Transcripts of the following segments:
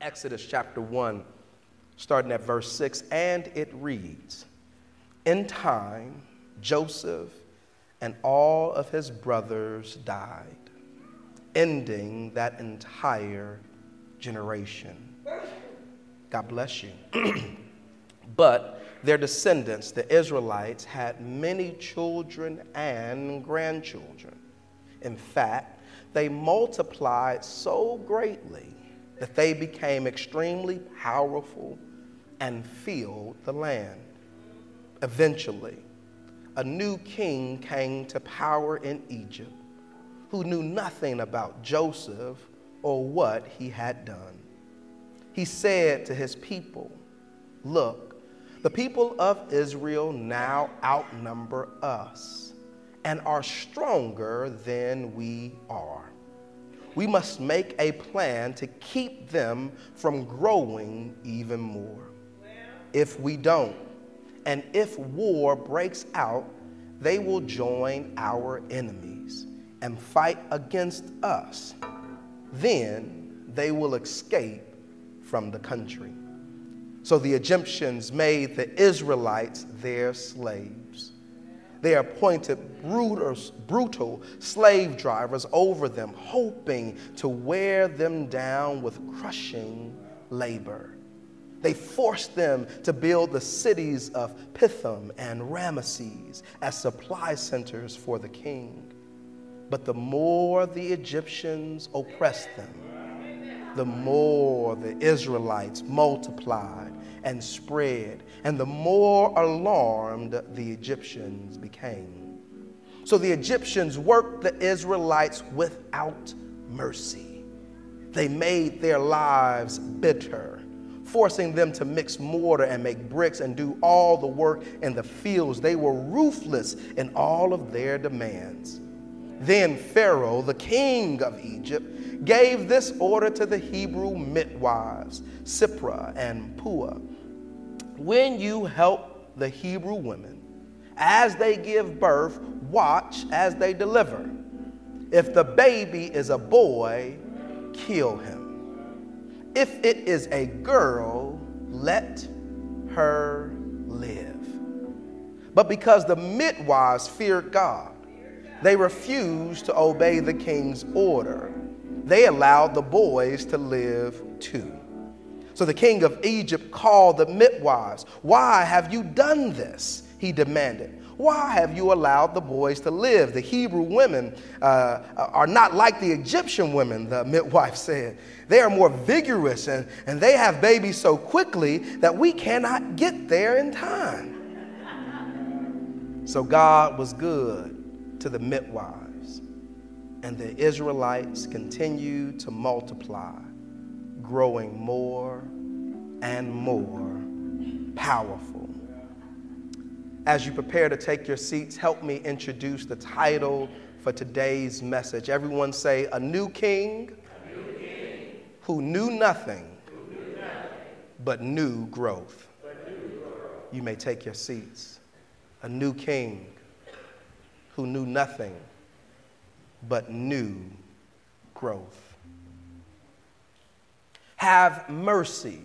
Exodus chapter 1, starting at verse 6, and it reads In time, Joseph and all of his brothers died, ending that entire generation. God bless you. but their descendants, the Israelites, had many children and grandchildren. In fact, they multiplied so greatly that they became extremely powerful and filled the land. Eventually, a new king came to power in Egypt who knew nothing about Joseph or what he had done. He said to his people, Look, the people of Israel now outnumber us and are stronger than we are. We must make a plan to keep them from growing even more. If we don't, and if war breaks out, they will join our enemies and fight against us. Then they will escape from the country. So the Egyptians made the Israelites their slaves. They appointed brutal, slave drivers over them, hoping to wear them down with crushing labor. They forced them to build the cities of Pithom and Ramesses as supply centers for the king. But the more the Egyptians oppressed them, the more the Israelites multiplied and spread, and the more alarmed the Egyptians became. So the Egyptians worked the Israelites without mercy. They made their lives bitter forcing them to mix mortar and make bricks and do all the work in the fields. They were ruthless in all of their demands. Then Pharaoh, the king of Egypt, gave this order to the Hebrew midwives, Shiphrah and Puah. When you help the Hebrew women, as they give birth, watch as they deliver. If the baby is a boy, kill him. If it is a girl, let her live. But because the midwives feared God, they refused to obey the king's order. They allowed the boys to live too. So the king of Egypt called the midwives. Why have you done this? He demanded. Why have you allowed the boys to live? The Hebrew women uh, are not like the Egyptian women, the midwife said. They are more vigorous and, and they have babies so quickly that we cannot get there in time. So God was good to the midwives, and the Israelites continued to multiply, growing more and more powerful. As you prepare to take your seats, help me introduce the title for today's message. Everyone say, A New King, A new king who, knew nothing, who knew nothing but new growth. You may take your seats. A new king who knew nothing but new growth. Have mercy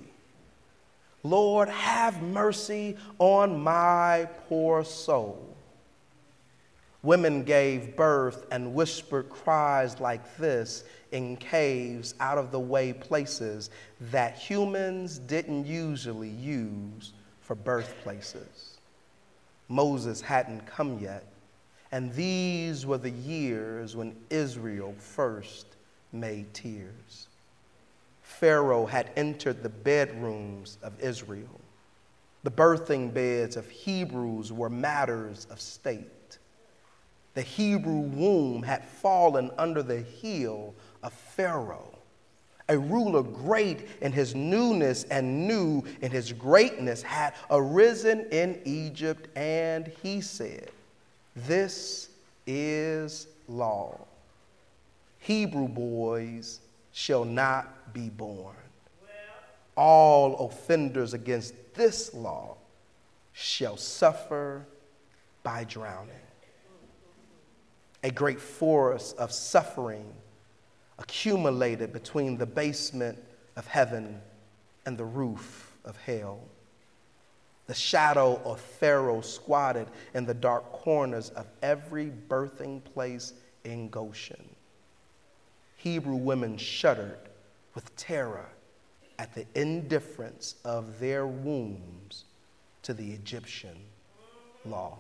Lord, have mercy on my poor soul. Women gave birth and whispered cries like this in caves, out of the way places that humans didn't usually use for birthplaces. Moses hadn't come yet, and these were the years when Israel first made tears. Pharaoh had entered the bedrooms of Israel. The birthing beds of Hebrews were matters of state. The Hebrew womb had fallen under the heel of Pharaoh, a ruler great in his newness and new in his greatness, had arisen in Egypt, and he said, This is law. Hebrew boys shall not be born. All offenders against this law shall suffer by drowning. A great forest of suffering accumulated between the basement of heaven and the roof of hell. The shadow of Pharaoh squatted in the dark corners of every birthing place in Goshen. Hebrew women shuddered with terror at the indifference of their wombs to the Egyptian law.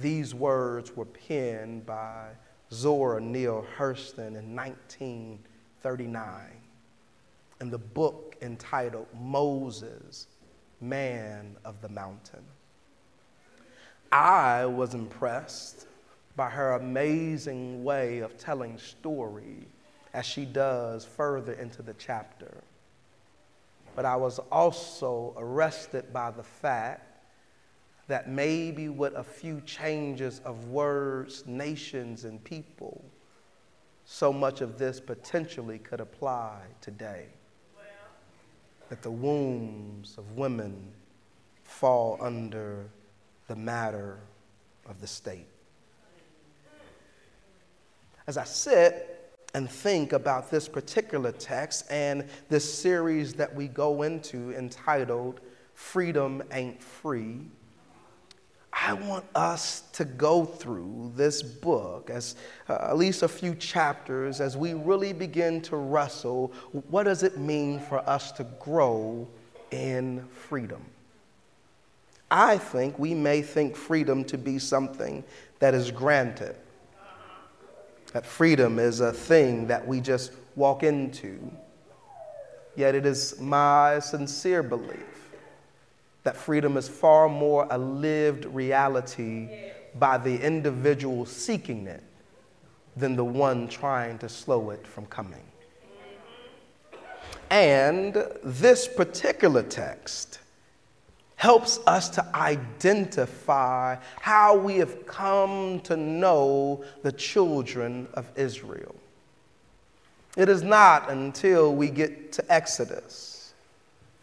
These words were penned by Zora Neale Hurston in 1939 in the book entitled Moses, Man of the Mountain. I was impressed by her amazing way of telling story as she does further into the chapter. But I was also arrested by the fact that maybe with a few changes of words, nations, and people, so much of this potentially could apply today. That the wombs of women fall under the matter of the state. As I sit and think about this particular text and this series that we go into entitled Freedom Ain't Free, I want us to go through this book as uh, at least a few chapters as we really begin to wrestle what does it mean for us to grow in freedom? I think we may think freedom to be something that is granted. That freedom is a thing that we just walk into. Yet it is my sincere belief that freedom is far more a lived reality by the individual seeking it than the one trying to slow it from coming. And this particular text helps us to identify how we have come to know the children of Israel. It is not until we get to Exodus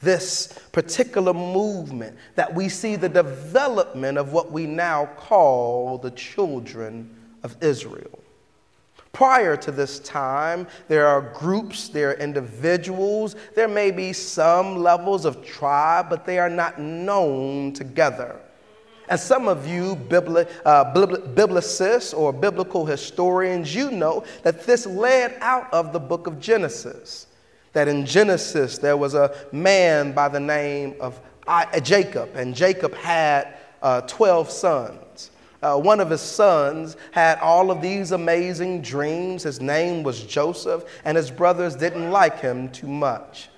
this particular movement that we see the development of what we now call the children of Israel. Prior to this time, there are groups, there are individuals, there may be some levels of tribe, but they are not known together. And some of you, bibli- uh, biblicists or biblical historians, you know that this led out of the book of Genesis that in Genesis there was a man by the name of Jacob, and Jacob had uh, 12 sons. Uh, one of his sons had all of these amazing dreams. His name was Joseph, and his brothers didn't like him too much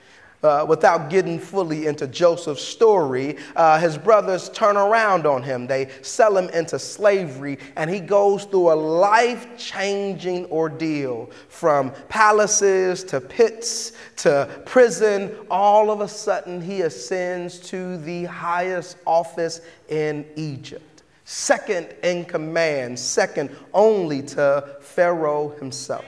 uh, without getting fully into Joseph's story, uh, his brothers turn around on him. They sell him into slavery, and he goes through a life changing ordeal from palaces to pits to prison. All of a sudden, he ascends to the highest office in Egypt, second in command, second only to Pharaoh himself.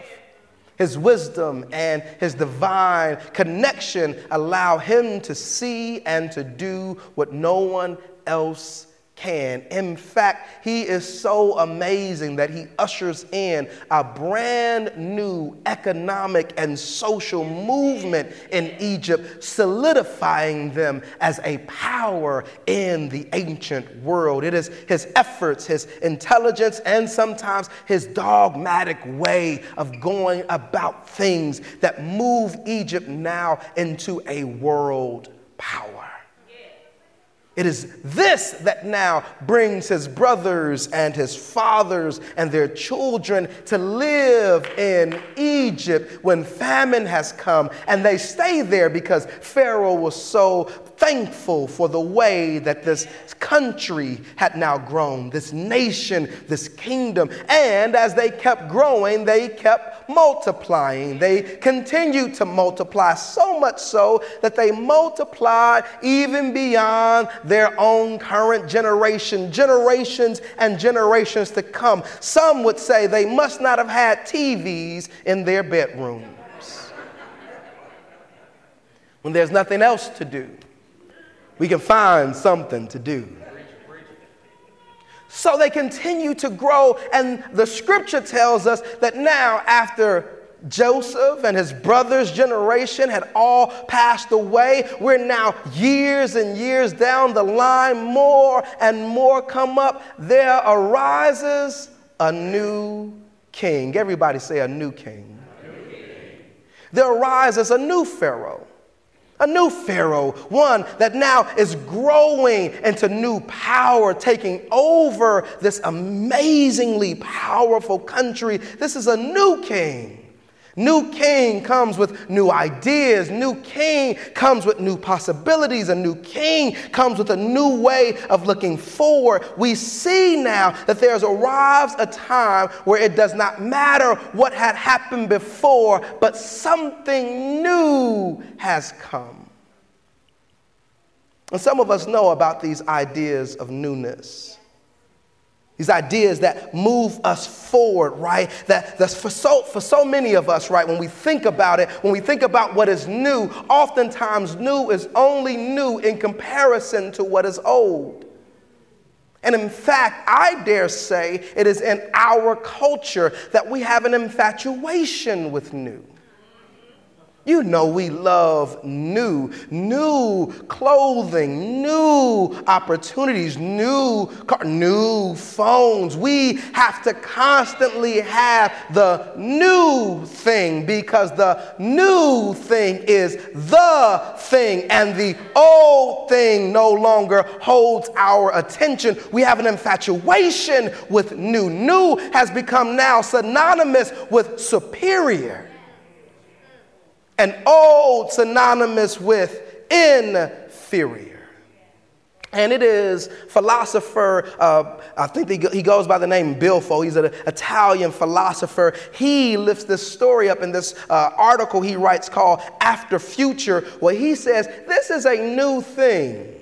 His wisdom and his divine connection allow him to see and to do what no one else can. In fact, he is so amazing that he ushers in a brand new economic and social movement in Egypt, solidifying them as a power in the ancient world. It is his efforts, his intelligence, and sometimes his dogmatic way of going about things that move Egypt now into a world power. It is this that now brings his brothers and his fathers and their children to live in Egypt when famine has come. And they stay there because Pharaoh was so thankful for the way that this country had now grown, this nation, this kingdom. And as they kept growing, they kept multiplying. They continued to multiply, so much so that they multiplied even beyond their own current generation, generations and generations to come. Some would say they must not have had TVs in their bedrooms when there's nothing else to do we can find something to do. So they continue to grow, and the scripture tells us that now, after Joseph and his brother's generation had all passed away. We're now years and years down the line, more and more come up. There arises a new king. Everybody say a new king. A new king. There arises a new Pharaoh. A new Pharaoh, one that now is growing into new power, taking over this amazingly powerful country. This is a new king. New king comes with new ideas. New king comes with new possibilities. A new king comes with a new way of looking forward. We see now that there's arrives a time where it does not matter what had happened before, but something new has come. And some of us know about these ideas of newness. These ideas that move us forward, right? That, that's for so, for so many of us, right? When we think about it, when we think about what is new, oftentimes new is only new in comparison to what is old. And in fact, I dare say it is in our culture that we have an infatuation with new. You know, we love new, new clothing, new opportunities, new car, new phones. We have to constantly have the new thing because the new thing is the thing, and the old thing no longer holds our attention. We have an infatuation with new. New has become now synonymous with superior and old synonymous with inferior. And it is philosopher, uh, I think he goes by the name Bifo. He's an Italian philosopher. He lifts this story up in this uh, article he writes called After Future, where he says this is a new thing.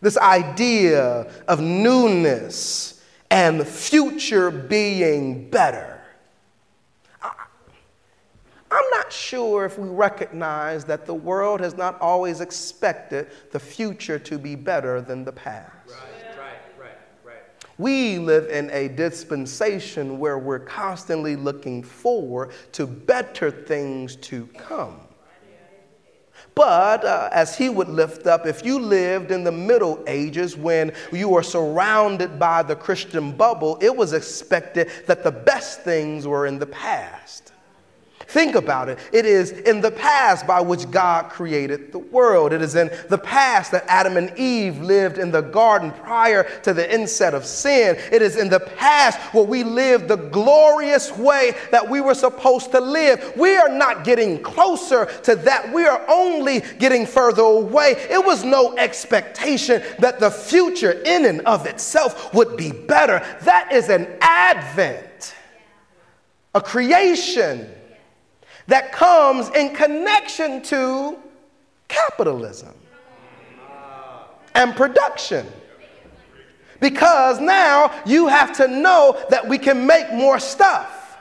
This idea of newness and future being better. I'm not sure if we recognize that the world has not always expected the future to be better than the past. Right, right, right, right. We live in a dispensation where we're constantly looking forward to better things to come. But uh, as he would lift up, if you lived in the Middle Ages when you were surrounded by the Christian bubble, it was expected that the best things were in the past. Think about it. It is in the past by which God created the world. It is in the past that Adam and Eve lived in the garden prior to the inset of sin. It is in the past where we lived the glorious way that we were supposed to live. We are not getting closer to that. We are only getting further away. It was no expectation that the future in and of itself would be better. That is an advent, a creation that comes in connection to capitalism and production. Because now you have to know that we can make more stuff,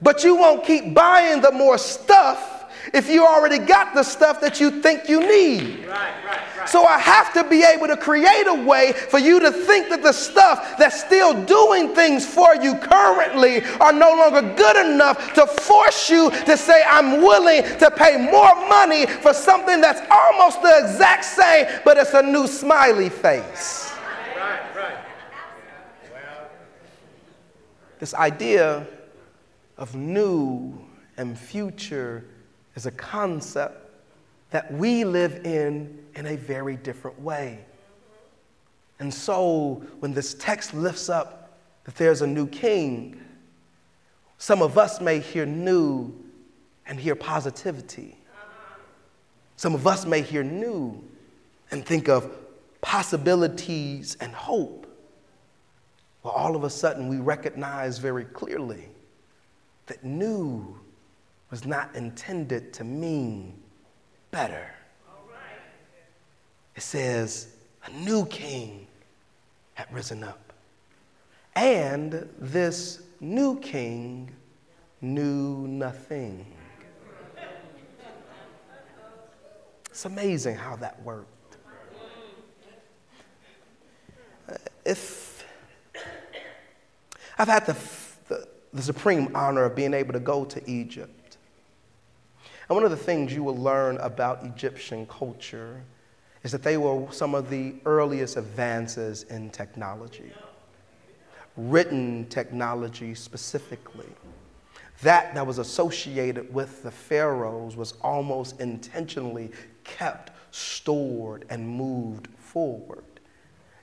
but you won't keep buying the more stuff if you already got the stuff that you think you need. Right, right, right. So I have to be able to create a way for you to think that the stuff that's still doing things for you currently are no longer good enough to force you to say, I'm willing to pay more money for something that's almost the exact same, but it's a new smiley face. Right, right. This idea of new and future is a concept that we live in in a very different way. And so, when this text lifts up that there's a new king, some of us may hear new and hear positivity. Some of us may hear new and think of possibilities and hope. Well, all of a sudden, we recognize very clearly that new was not intended to mean better. It says, a new king had risen up. And this new king knew nothing. It's amazing how that worked. Uh, if I've had the, the, the supreme honor of being able to go to Egypt And one of the things you will learn about Egyptian culture is that they were some of the earliest advances in technology, written technology specifically. That that was associated with the pharaohs was almost intentionally kept, stored, and moved forward.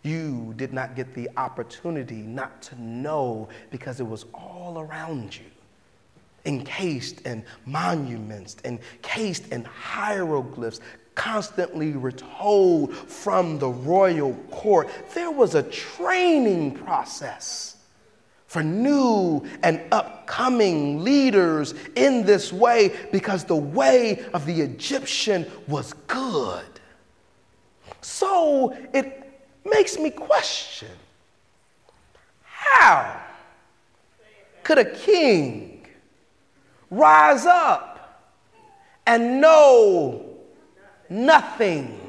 You did not get the opportunity not to know because it was all around you encased in monuments, encased in hieroglyphs, constantly retold from the royal court. There was a training process for new and upcoming leaders in this way because the way of the Egyptian was good. So it makes me question how could a king rise up and know nothing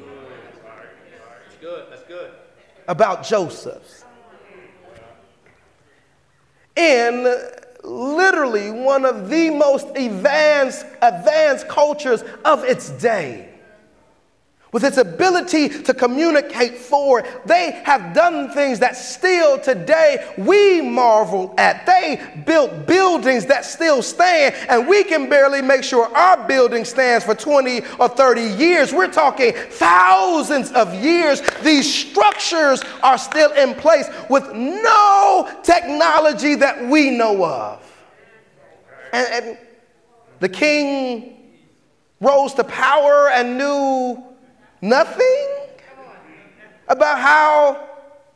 about Joseph. In literally one of the most advanced, advanced cultures of its day with its ability to communicate forward. They have done things that still today we marvel at. They built buildings that still stand, and we can barely make sure our building stands for 20 or 30 years. We're talking thousands of years. These structures are still in place with no technology that we know of. And, and the king rose to power and knew Nothing about how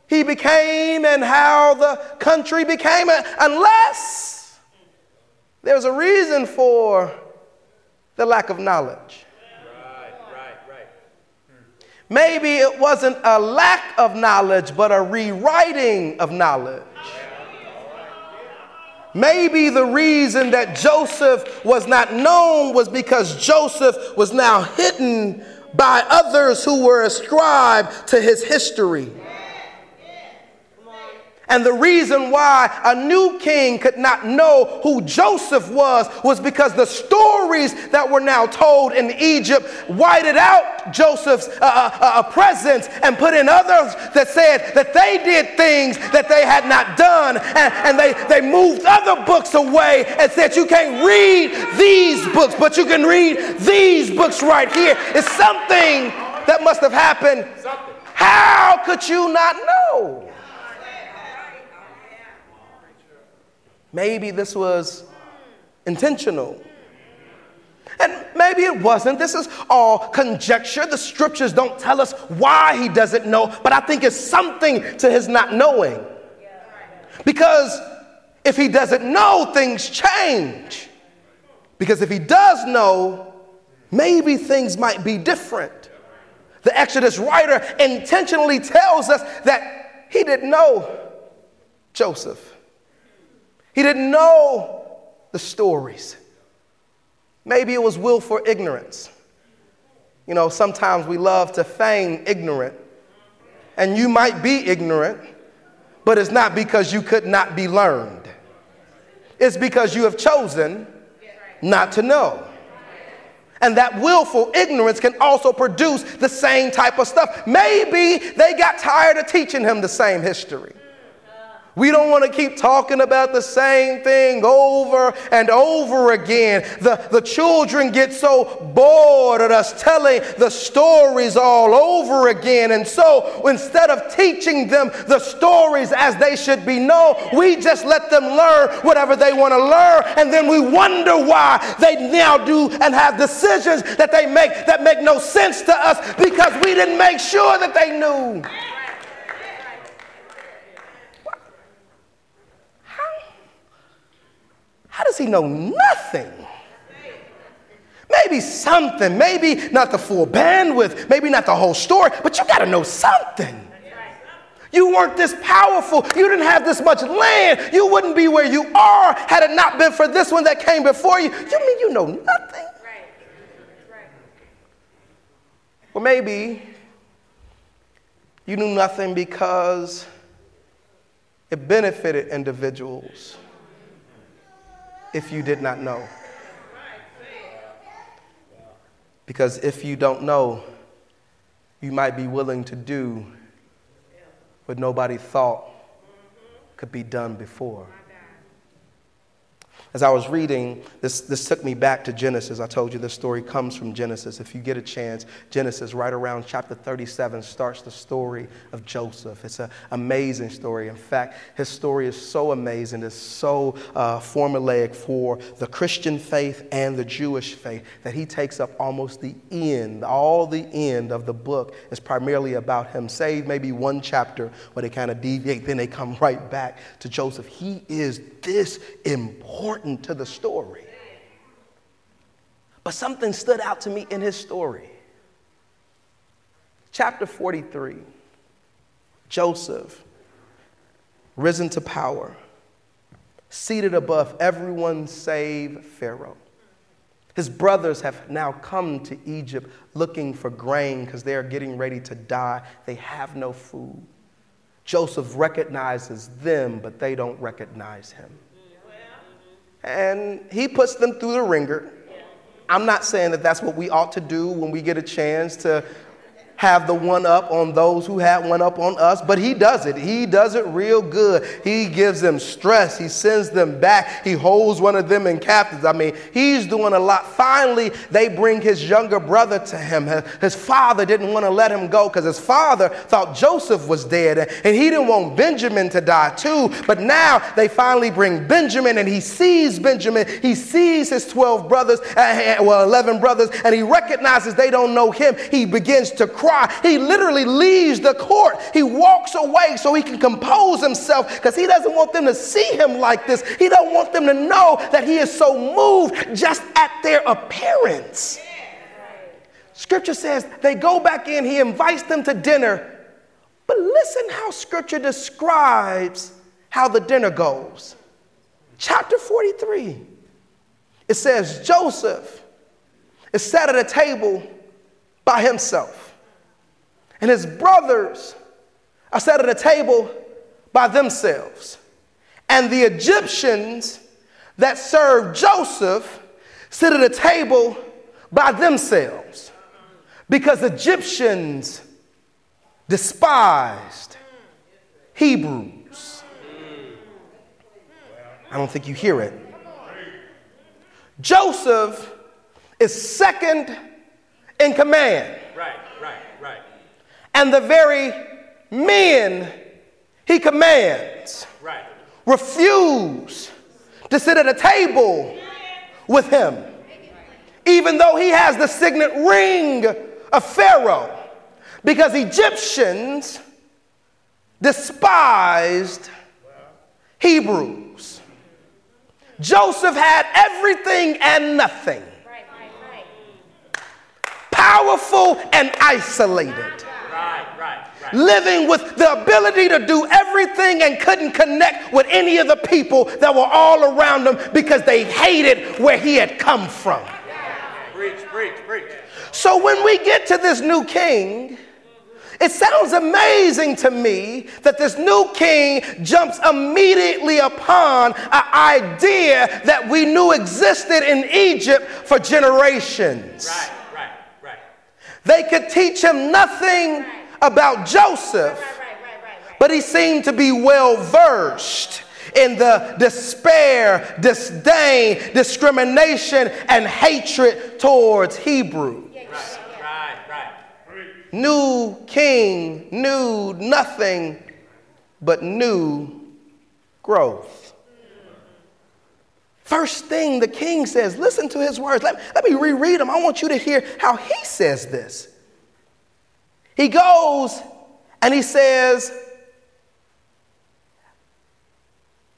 he became and how the country became, unless there's a reason for the lack of knowledge. Right, right, right. Maybe it wasn't a lack of knowledge, but a rewriting of knowledge. Maybe the reason that Joseph was not known was because Joseph was now hidden by others who were ascribed to his history. And the reason why a new king could not know who Joseph was was because the stories that were now told in Egypt whited out Joseph's uh, uh, uh, presence and put in others that said that they did things that they had not done. And, and they, they moved other books away and said, You can't read these books, but you can read these books right here. It's something that must have happened. How could you not know? Maybe this was intentional. And maybe it wasn't. This is all conjecture. The scriptures don't tell us why he doesn't know, but I think it's something to his not knowing. Because if he doesn't know, things change. Because if he does know, maybe things might be different. The Exodus writer intentionally tells us that he didn't know Joseph. He didn't know the stories. Maybe it was willful ignorance. You know, sometimes we love to feign ignorant. And you might be ignorant, but it's not because you could not be learned. It's because you have chosen not to know. And that willful ignorance can also produce the same type of stuff. Maybe they got tired of teaching him the same history. We don't want to keep talking about the same thing over and over again. The, the children get so bored at us telling the stories all over again. And so instead of teaching them the stories as they should be known, we just let them learn whatever they want to learn. And then we wonder why they now do and have decisions that they make that make no sense to us because we didn't make sure that they knew. How does he know nothing? Maybe something, maybe not the full bandwidth, maybe not the whole story, but you got to know something. You weren't this powerful. You didn't have this much land. You wouldn't be where you are had it not been for this one that came before you. You mean you know nothing? Well, maybe you knew nothing because it benefited individuals if you did not know. Because if you don't know, you might be willing to do what nobody thought could be done before. As I was reading, this, this took me back to Genesis. I told you this story comes from Genesis. If you get a chance, Genesis, right around chapter 37, starts the story of Joseph. It's an amazing story. In fact, his story is so amazing, it's so uh, formulaic for the Christian faith and the Jewish faith that he takes up almost the end. All the end of the book is primarily about him, save maybe one chapter where they kind of deviate, then they come right back to Joseph. He is this important important to the story. But something stood out to me in his story. Chapter 43 Joseph, risen to power, seated above everyone save Pharaoh. His brothers have now come to Egypt looking for grain because they are getting ready to die. They have no food. Joseph recognizes them, but they don't recognize him and he puts them through the ringer. I'm not saying that that's what we ought to do when we get a chance to have the one up on those who had one up on us, but he does it. He does it real good. He gives them stress. He sends them back. He holds one of them in captives. I mean, he's doing a lot. Finally, they bring his younger brother to him. His father didn't want to let him go because his father thought Joseph was dead and he didn't want Benjamin to die too. But now they finally bring Benjamin and he sees Benjamin. He sees his 12 brothers, uh, well, 11 brothers, and he recognizes they don't know him. He begins to cry cry. He literally leaves the court. He walks away so he can compose himself because he doesn't want them to see him like this. He don't want them to know that he is so moved just at their appearance. Scripture says they go back in, he invites them to dinner. But listen how scripture describes how the dinner goes. Chapter 43. It says Joseph is sat at a table by himself and his brothers are sat at a table by themselves. And the Egyptians that served Joseph sit at a table by themselves because Egyptians despised Hebrews. I don't think you hear it. Joseph is second in command. Right and the very men he commands right. refuse to sit at a table with him, even though he has the signet ring of Pharaoh, because Egyptians despised Hebrews. Joseph had everything and nothing, powerful and isolated living with the ability to do everything and couldn't connect with any of the people that were all around him because they hated where he had come from. Preach, preach, preach. So when we get to this new king, it sounds amazing to me that this new king jumps immediately upon an idea that we knew existed in Egypt for generations. Right, right, right. They could teach him nothing about Joseph, but he seemed to be well versed in the despair, disdain, discrimination, and hatred towards Hebrews. Right, right, New king knew nothing but new growth. First thing the king says, listen to his words. Let, let me reread them. I want you to hear how he says this. He goes and he says,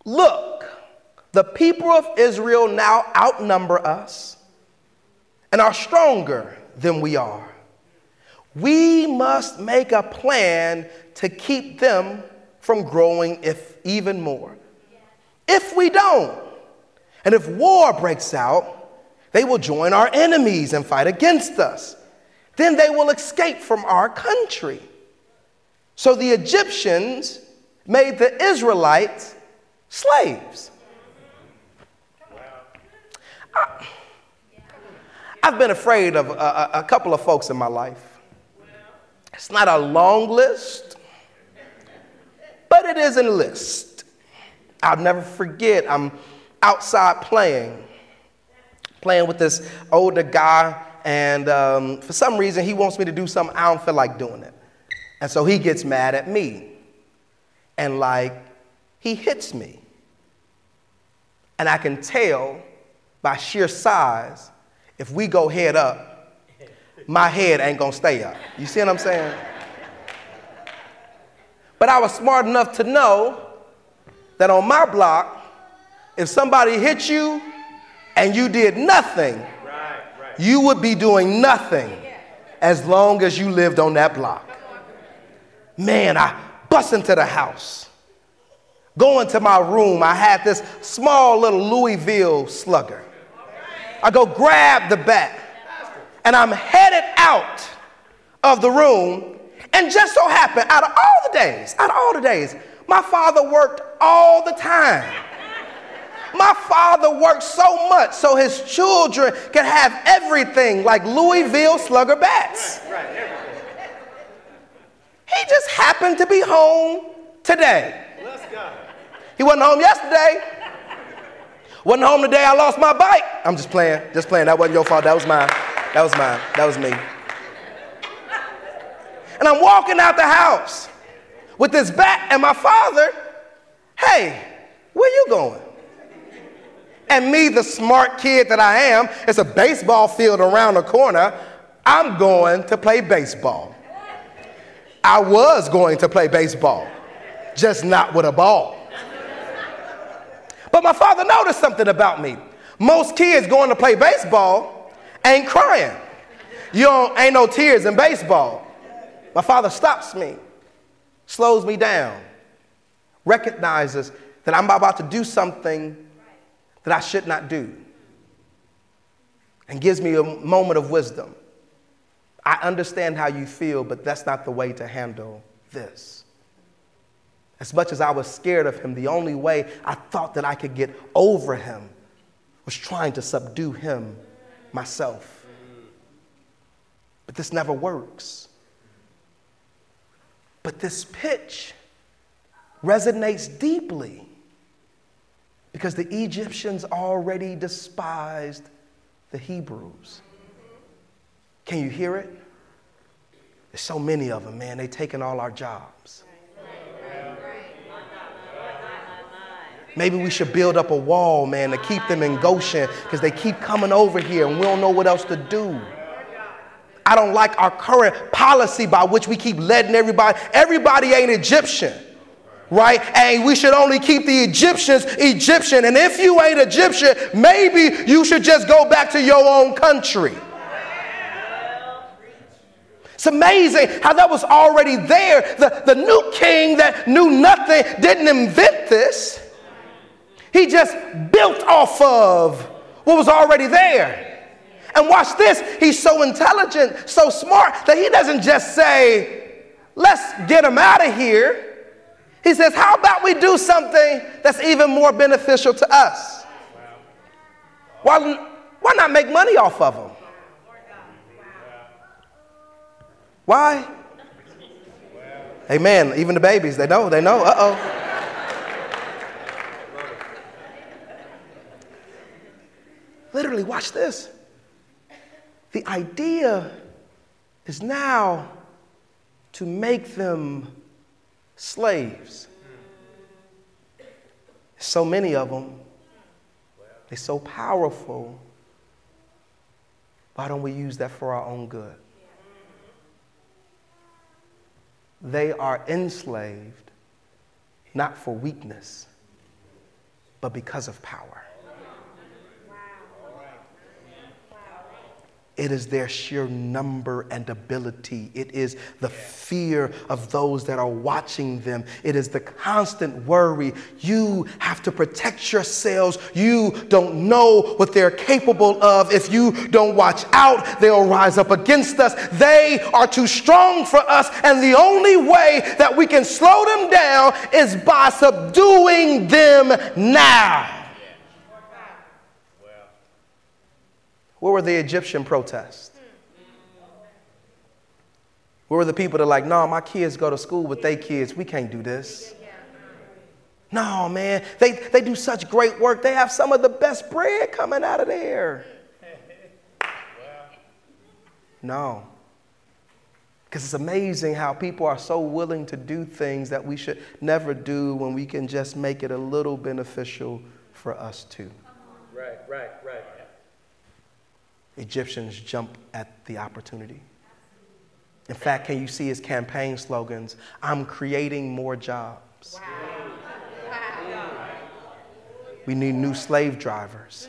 Look, the people of Israel now outnumber us and are stronger than we are. We must make a plan to keep them from growing if even more. If we don't, and if war breaks out, they will join our enemies and fight against us then they will escape from our country. So the Egyptians made the Israelites slaves. I, I've been afraid of a, a, couple of folks in my life. It's not a long list, but it is a list. I'll never forget, I'm outside playing, playing with this older guy, and um, for some reason, he wants me to do something I don't feel like doing it. And so he gets mad at me. And like, he hits me. And I can tell by sheer size, if we go head up, my head ain't gonna stay up. You see what I'm saying? But I was smart enough to know that on my block, if somebody hit you and you did nothing. You would be doing nothing as long as you lived on that block. Man, I bust into the house. Go into my room. I had this small little Louisville slugger. I go grab the bat and I'm headed out of the room. And just so happened, out of all the days, out of all the days, my father worked all the time. My father worked so much so his children could have everything like Louisville slugger bats. He just happened to be home today. He wasn't home yesterday. Wasn't home the day I lost my bike. I'm just playing, just playing. That wasn't your fault. That was mine. That was mine. That was me. And I'm walking out the house with this bat and my father. Hey, where you going? And me, the smart kid that I am, it's a baseball field around the corner. I'm going to play baseball. I was going to play baseball, just not with a ball. But my father noticed something about me. Most kids going to play baseball ain't crying. You ain't no tears in baseball. My father stops me, slows me down, recognizes that I'm about to do something that I should not do, and gives me a moment of wisdom. I understand how you feel, but that's not the way to handle this. As much as I was scared of him, the only way I thought that I could get over him was trying to subdue him myself. But this never works. But this pitch resonates deeply because the Egyptians already despised the Hebrews. Can you hear it? There's so many of them, man. They've taken all our jobs. Maybe we should build up a wall, man, to keep them in Goshen because they keep coming over here and we don't know what else to do. I don't like our current policy by which we keep letting everybody, everybody ain't Egyptian, right? And we should only keep the Egyptians Egyptian. And if you ain't Egyptian, maybe you should just go back to your own country. It's amazing how that was already there. The, the new king that knew nothing didn't invent this. He just built off of what was already there. And watch this, he's so intelligent, so smart that he doesn't just say, let's get him out of here. He says, how about we do something that's even more beneficial to us? Why, why not make money off of them? Why? Amen. Even the babies, they know, they know. Uh oh. Literally, watch this. The idea is now to make them slaves. So many of them, they're so powerful. Why don't we use that for our own good? They are enslaved not for weakness, but because of power. It is their sheer number and ability. It is the fear of those that are watching them. It is the constant worry. You have to protect yourselves. You don't know what they're capable of. If you don't watch out, they'll rise up against us. They are too strong for us. And the only way that we can slow them down is by subduing them now. Where were the Egyptian protests? Where were the people that like, no, my kids go to school with their kids. We can't do this. No, man, they, they do such great work. They have some of the best bread coming out of there. No. Because it's amazing how people are so willing to do things that we should never do when we can just make it a little beneficial for us too. Right, right, right. Egyptians jump at the opportunity. In fact, can you see his campaign slogans? I'm creating more jobs. We need new slave drivers.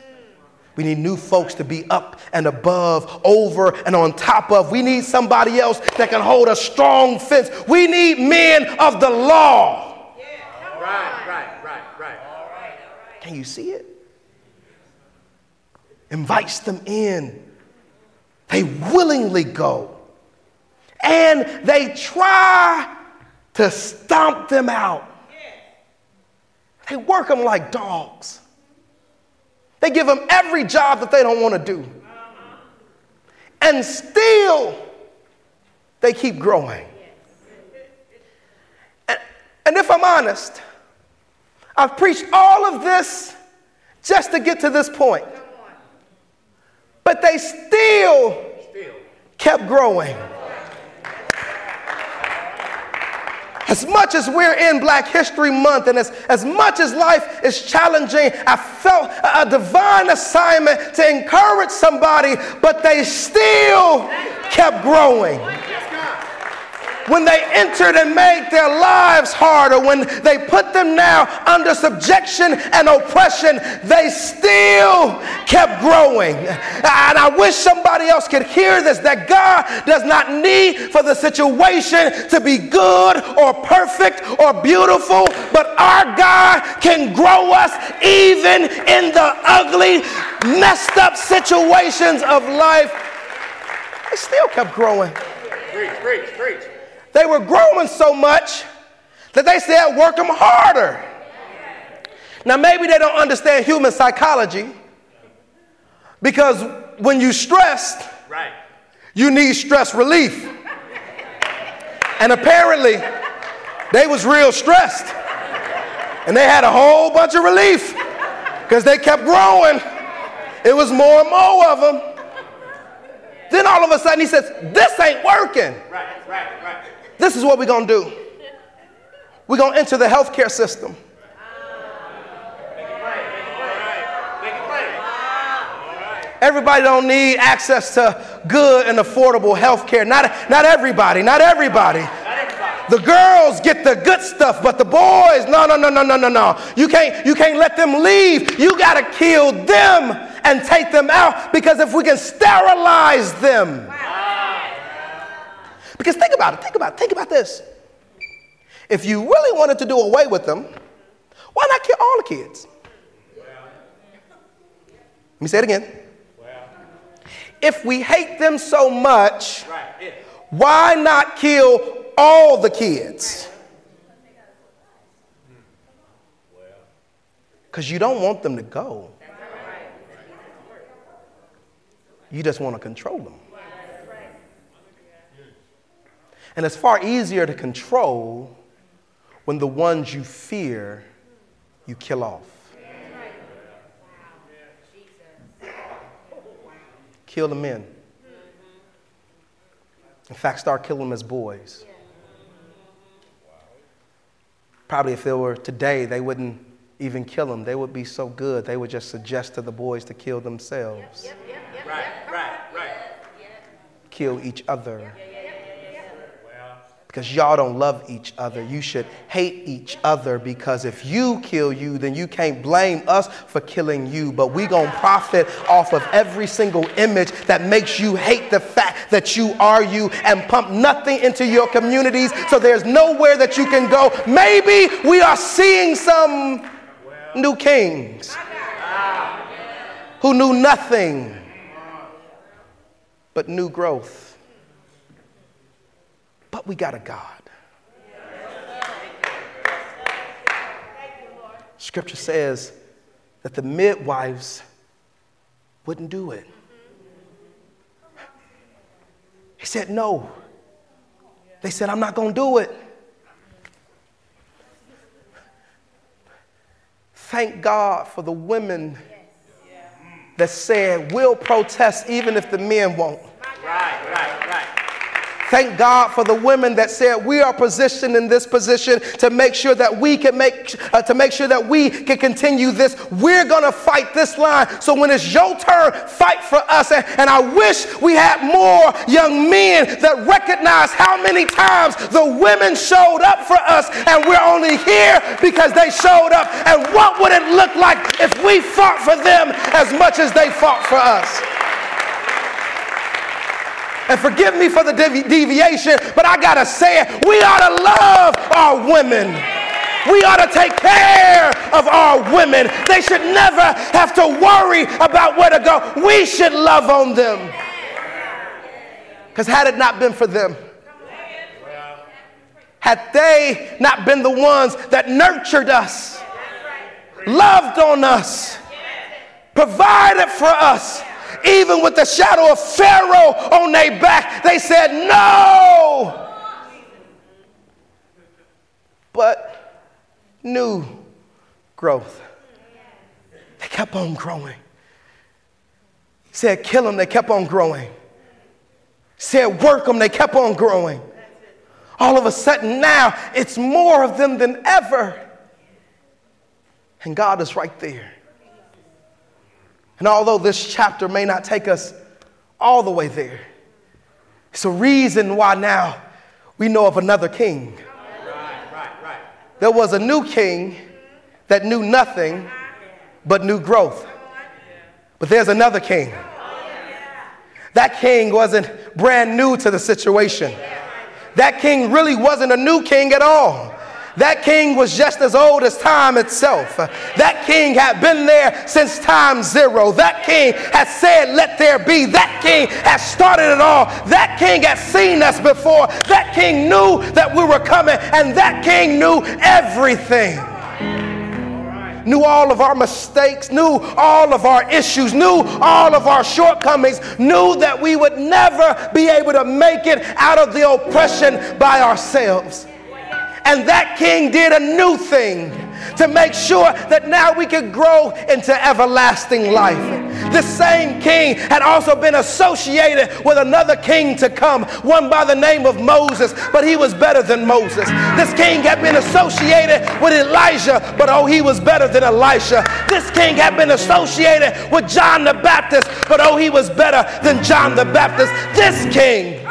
We need new folks to be up and above, over and on top of. We need somebody else that can hold a strong fence. We need men of the law. Right, right, right, right. Can you see it? Invites them in. They willingly go. And they try to stomp them out. They work them like dogs. They give them every job that they don't want to do. And still, they keep growing. And, and if I'm honest, I've preached all of this just to get to this point. But they still kept growing. As much as we're in Black History Month and as, as much as life is challenging, I felt a, a divine assignment to encourage somebody, but they still kept growing when they entered and made their lives harder, when they put them now under subjection and oppression, they still kept growing. And I wish somebody else could hear this that God does not need for the situation to be good or perfect or beautiful, but our God can grow us even in the ugly, messed up situations of life. They still kept growing. Preach, preach, preach. They were growing so much that they said, work them harder. Now, maybe they don't understand human psychology because when you stressed, Right. you need stress relief. And apparently, they was real stressed. And they had a whole bunch of relief because they kept growing. It was more and more of them. Then all of a sudden he says, This ain't working. Right, right, right. This is what we're going to do. We're going to enter the healthcare system. Everybody don't need access to good and affordable health care. Not, not everybody, not everybody. The girls get the good stuff, but the boys, no, no, no, no, no, no, no. You can't, you can't let them leave. You got to kill them and take them out because if we can sterilize them. Because think about it, think about it, think about this. If you really wanted to do away with them, why not kill all the kids? Let me say it again. If we hate them so much, why not kill all the kids? Because you don't want them to go. You just want to control them. And it's far easier to control when the ones you fear you kill off. Kill the men. In fact, start killing them as boys. Probably if they were today, they wouldn't even kill them. They would be so good, they would just suggest to the boys to kill themselves, Right, right, right. kill each other. Because y'all don't love each other. You should hate each other because if you kill you, then you can't blame us for killing you. But we gonna profit off of every single image that makes you hate the fact that you are you and pump nothing into your communities so there's nowhere that you can go. Maybe we are seeing some new kings who knew nothing but new growth. But we got a God. Scripture says that the midwives wouldn't do it. They said, No. They said, I'm not going to do it. Thank God for the women that said, We'll protest even if the men won't. Right, right. Thank God for the women that said we are positioned in this position to make sure that we can make uh, to make sure that we can continue this. We're gonna fight this line. So when it's your turn, fight for us. And, and I wish we had more young men that recognize how many times the women showed up for us, and we're only here because they showed up. And what would it look like if we fought for them as much as they fought for us? And forgive me for the devi- deviation, but I gotta say it. We ought to love our women. We ought to take care of our women. They should never have to worry about where to go. We should love on them. Because had it not been for them, had they not been the ones that nurtured us, loved on us, provided for us, even with the shadow of Pharaoh on their back, they said, No. But new growth. They kept on growing. Said, Kill them, they kept on growing. Said, Work them, they kept on growing. All of a sudden, now it's more of them than ever. And God is right there. And although this chapter may not take us all the way there, it's a reason why now we know of another king. Right, right, right. There was a new king that knew nothing but new growth. But there's another king. That king wasn't brand new to the situation. That king really wasn't a new king at all. That king was just as old as time itself. That king had been there since time zero. That king had said, Let there be. That king had started it all. That king had seen us before. That king knew that we were coming, and that king knew everything knew all of our mistakes, knew all of our issues, knew all of our shortcomings, knew that we would never be able to make it out of the oppression by ourselves. And that king did a new thing to make sure that now we could grow into everlasting life. The same king had also been associated with another king to come, one by the name of Moses, but he was better than Moses. This king had been associated with Elijah, but oh, he was better than Elisha. This king had been associated with John the Baptist, but oh, he was better than John the Baptist. This king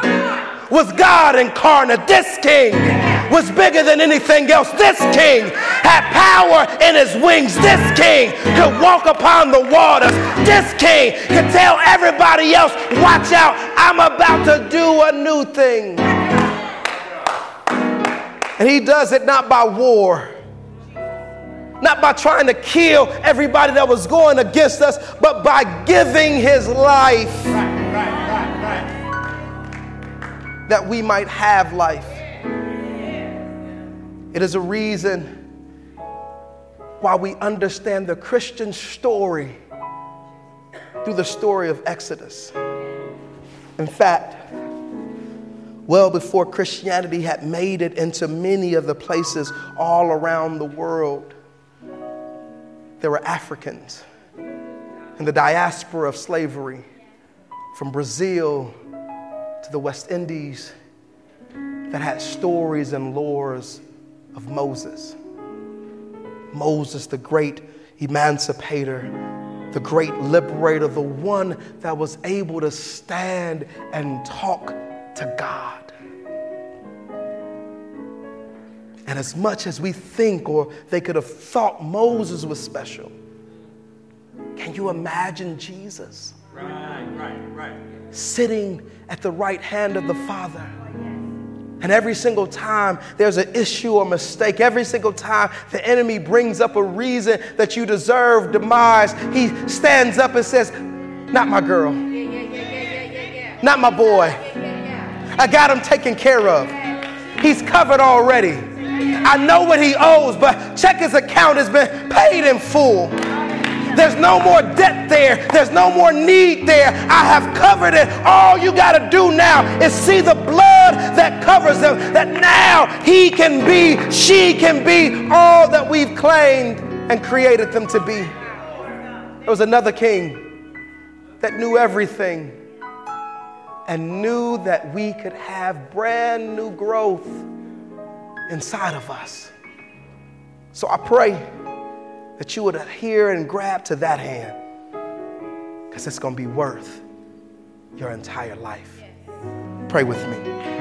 was God incarnate. This king was bigger than anything else. This king had power in his wings. This king could walk upon the waters. This king could tell everybody else, watch out, I'm about to do a new thing. And he does it not by war, not by trying to kill everybody that was going against us, but by giving his life Right, right, right, that we might have life. It is a reason why we understand the Christian story through the story of Exodus. In fact, well before Christianity had made it into many of the places all around the world, there were Africans in the diaspora of slavery from Brazil to the West Indies that had stories and lores of Moses. Moses, the great emancipator, the great liberator, the one that was able to stand and talk to God. And as much as we think or they could have thought Moses was special, can you imagine Jesus? Right, right, right. sitting at the right hand of the Father. And every single time there's an issue or mistake, every single time the enemy brings up a reason that you deserve demise, he stands up and says, Not my girl, not my boy. I got him taken care of. He's covered already. I know what he owes, but check his account has been paid in full. There's no more debt there. There's no more need there. I have covered it. All you got to do now is see the blood that covers them, that now he can be, she can be all that we've claimed and created them to be. There was another king that knew everything and knew that we could have brand new growth inside of us. So I pray that you would adhere and grab to that hand because it's going to be worth your entire life. Pray with me.